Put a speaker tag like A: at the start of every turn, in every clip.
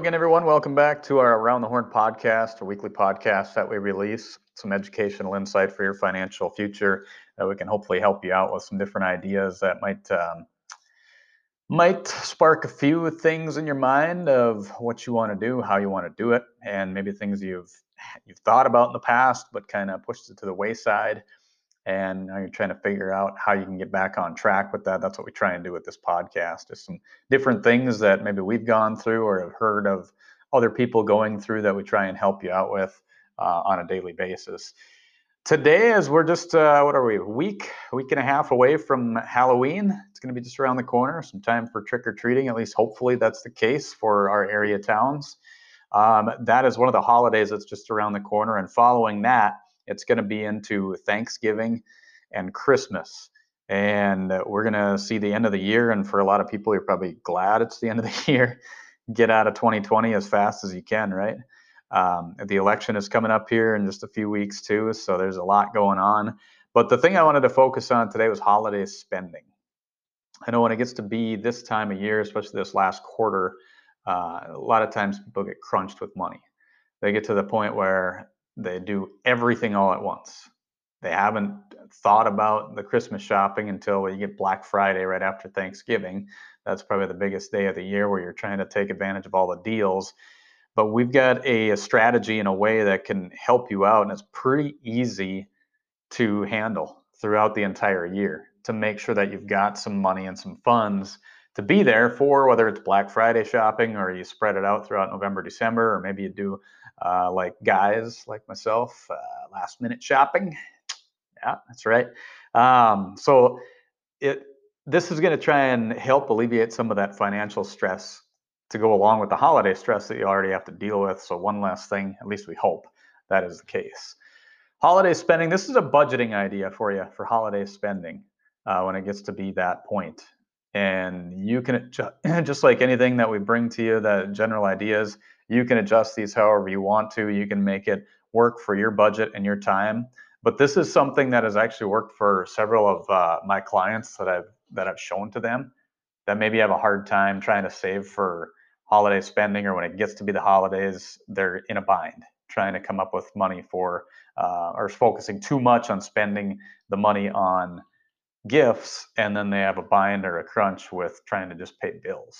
A: again, everyone. Welcome back to our Around the Horn podcast, a weekly podcast that we release. Some educational insight for your financial future that we can hopefully help you out with some different ideas that might um, might spark a few things in your mind of what you want to do, how you want to do it, and maybe things you've you've thought about in the past but kind of pushed it to the wayside and you're trying to figure out how you can get back on track with that. That's what we try and do with this podcast. is some different things that maybe we've gone through or have heard of other people going through that we try and help you out with uh, on a daily basis. Today, as we're just uh, what are we, week, week and a half away from Halloween. It's going to be just around the corner. Some time for trick or treating. At least, hopefully, that's the case for our area towns. Um, that is one of the holidays that's just around the corner, and following that it's going to be into Thanksgiving and Christmas. And we're going to see the end of the year. And for a lot of people, you're probably glad it's the end of the year. Get out of 2020 as fast as you can, right? Um, the election is coming up here in just a few weeks, too. So there's a lot going on. But the thing I wanted to focus on today was holiday spending. I know when it gets to be this time of year, especially this last quarter, uh, a lot of times people get crunched with money. They get to the point where they do everything all at once. They haven't thought about the Christmas shopping until you get Black Friday right after Thanksgiving. That's probably the biggest day of the year where you're trying to take advantage of all the deals. But we've got a, a strategy in a way that can help you out, and it's pretty easy to handle throughout the entire year to make sure that you've got some money and some funds to be there for whether it's Black Friday shopping or you spread it out throughout November, December, or maybe you do uh, like guys like myself, uh, last minute shopping. Yeah, that's right. Um, so it this is going to try and help alleviate some of that financial stress to go along with the holiday stress that you already have to deal with. So one last thing, at least we hope that is the case. Holiday spending. This is a budgeting idea for you for holiday spending uh, when it gets to be that point. And you can adjust, just like anything that we bring to you, that general ideas, you can adjust these however you want to. You can make it work for your budget and your time. But this is something that has actually worked for several of uh, my clients that I've that I've shown to them that maybe have a hard time trying to save for holiday spending or when it gets to be the holidays, they're in a bind trying to come up with money for uh, or focusing too much on spending the money on gifts and then they have a bind or a crunch with trying to just pay bills.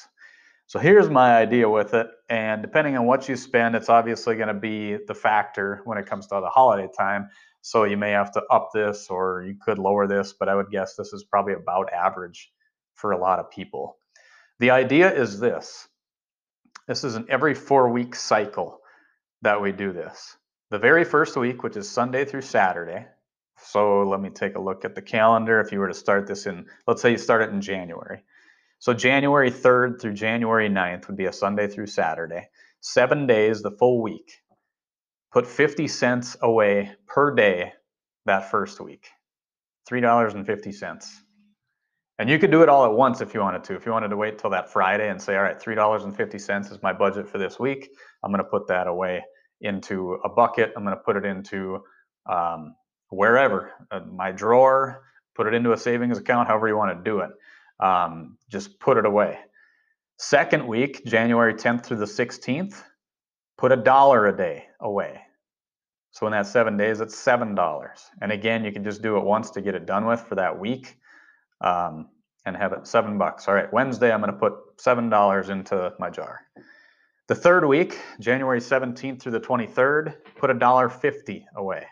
A: So here's my idea with it. And depending on what you spend, it's obviously going to be the factor when it comes to the holiday time. So you may have to up this or you could lower this, but I would guess this is probably about average for a lot of people. The idea is this this is an every four week cycle that we do this. The very first week, which is Sunday through Saturday. So let me take a look at the calendar. If you were to start this in, let's say you start it in January. So January 3rd through January 9th would be a Sunday through Saturday. Seven days, the full week. Put 50 cents away per day that first week. $3.50. And you could do it all at once if you wanted to. If you wanted to wait till that Friday and say, all right, $3.50 is my budget for this week, I'm going to put that away into a bucket. I'm going to put it into um, wherever, uh, my drawer, put it into a savings account, however you want to do it um, just put it away. Second week, January 10th through the 16th, put a dollar a day away. So in that seven days, it's seven dollars. And again, you can just do it once to get it done with for that week, um, and have it seven bucks. All right, Wednesday, I'm going to put seven dollars into my jar. The third week, January 17th through the 23rd, put a dollar fifty away.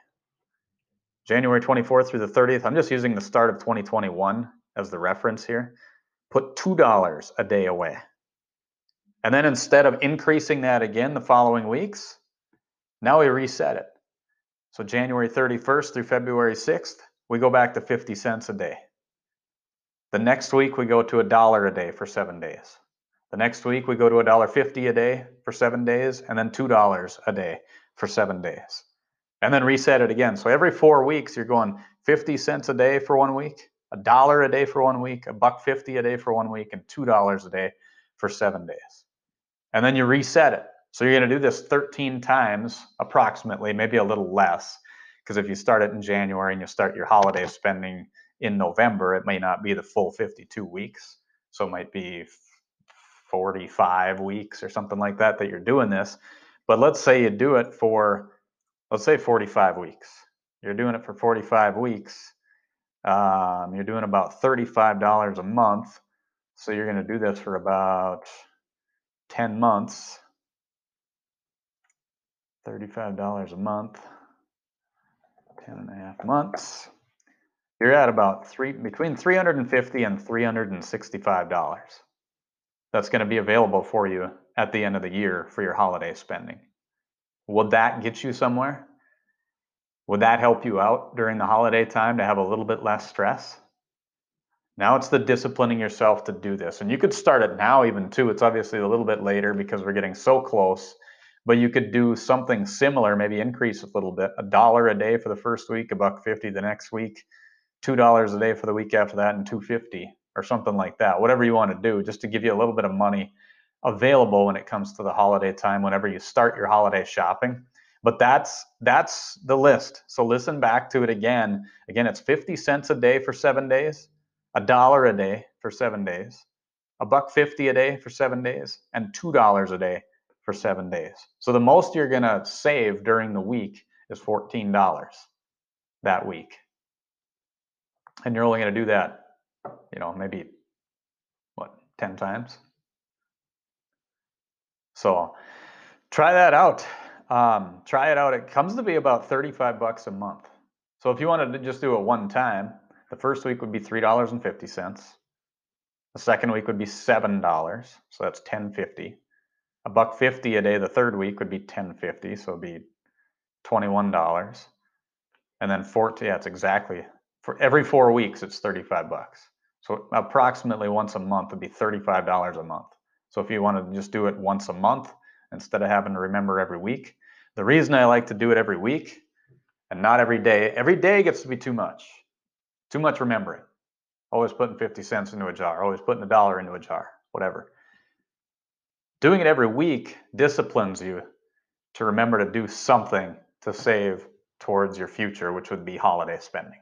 A: January 24th through the 30th, I'm just using the start of 2021 as the reference here, put $2 a day away. And then instead of increasing that again the following weeks, now we reset it. So January 31st through February 6th, we go back to 50 cents a day. The next week we go to a dollar a day for seven days. The next week we go to a dollar fifty a day for seven days, and then two dollars a day for seven days. And then reset it again. So every four weeks you're going 50 cents a day for one week, a dollar a day for one week, a buck fifty a day for one week, and two dollars a day for seven days. And then you reset it. So you're going to do this 13 times approximately, maybe a little less, because if you start it in January and you start your holiday spending in November, it may not be the full 52 weeks. So it might be 45 weeks or something like that that you're doing this. But let's say you do it for, let's say 45 weeks. You're doing it for 45 weeks. Um, you're doing about $35 a month. So you're going to do this for about 10 months. $35 a month, 10 and a half months. You're at about three between 350 and $365 that's going to be available for you at the end of the year for your holiday spending. Would that get you somewhere? Would that help you out during the holiday time to have a little bit less stress? Now it's the disciplining yourself to do this. And you could start it now, even too. It's obviously a little bit later because we're getting so close, but you could do something similar, maybe increase a little bit a dollar a day for the first week, a buck 50 the next week, $2 a day for the week after that, and 250 or something like that, whatever you want to do, just to give you a little bit of money available when it comes to the holiday time whenever you start your holiday shopping. But that's that's the list. So listen back to it again. Again, it's 50 cents a day for 7 days, a dollar a day for 7 days, a buck 50 a day for 7 days, and $2 a day for 7 days. So the most you're going to save during the week is $14 that week. And you're only going to do that you know, maybe what, 10 times? So try that out. Um, try it out. It comes to be about 35 bucks a month. So if you wanted to just do it one time, the first week would be $3.50. The second week would be $7. So that's 10.50. A buck 50 a day the third week would be 10.50, so it'd be $21. And then 14, yeah, it's exactly for every 4 weeks it's 35 bucks. So approximately once a month would be $35 a month. So if you want to just do it once a month instead of having to remember every week, the reason I like to do it every week and not every day, every day gets to be too much. Too much remembering. Always putting 50 cents into a jar, always putting a dollar into a jar, whatever. Doing it every week disciplines you to remember to do something to save towards your future, which would be holiday spending.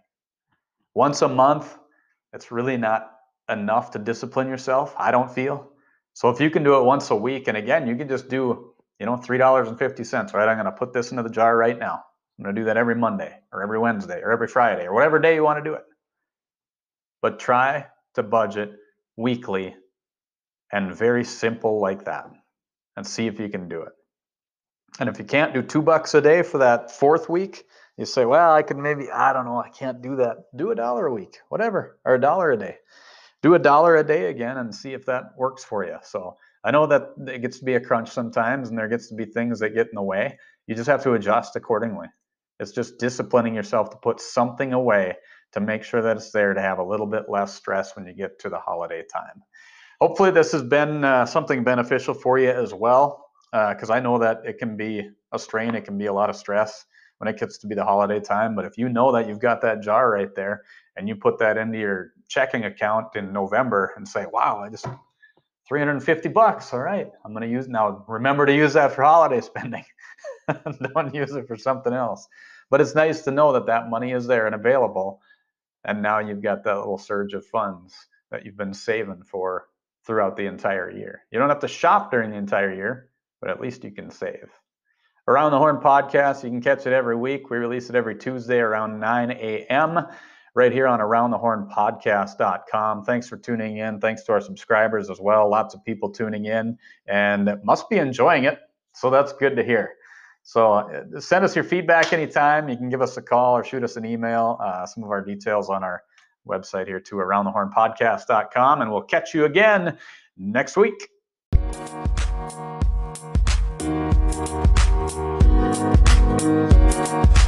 A: Once a month, it's really not enough to discipline yourself, I don't feel. So if you can do it once a week, and again, you can just do, you know, $3.50, right? I'm going to put this into the jar right now. I'm going to do that every Monday or every Wednesday or every Friday or whatever day you want to do it. But try to budget weekly and very simple like that and see if you can do it. And if you can't do two bucks a day for that fourth week, you say, well, I could maybe, I don't know, I can't do that. Do a dollar a week, whatever, or a dollar a day. Do a dollar a day again and see if that works for you. So I know that it gets to be a crunch sometimes and there gets to be things that get in the way. You just have to adjust accordingly. It's just disciplining yourself to put something away to make sure that it's there to have a little bit less stress when you get to the holiday time. Hopefully, this has been uh, something beneficial for you as well, because uh, I know that it can be a strain, it can be a lot of stress when it gets to be the holiday time. But if you know that you've got that jar right there and you put that into your checking account in November and say, wow, I just 350 bucks. All right, I'm going to use now. Remember to use that for holiday spending. Don't use it for something else. But it's nice to know that that money is there and available. And now you've got that little surge of funds that you've been saving for throughout the entire year. You don't have to shop during the entire year, but at least you can save. Around the Horn podcast, you can catch it every week. We release it every Tuesday around 9 a.m. right here on aroundthehornpodcast.com. Thanks for tuning in. Thanks to our subscribers as well. Lots of people tuning in and must be enjoying it. So that's good to hear. So uh, send us your feedback anytime. You can give us a call or shoot us an email. Uh, some of our details on our website here too, aroundthehornpodcast.com. And we'll catch you again next week. Thank you.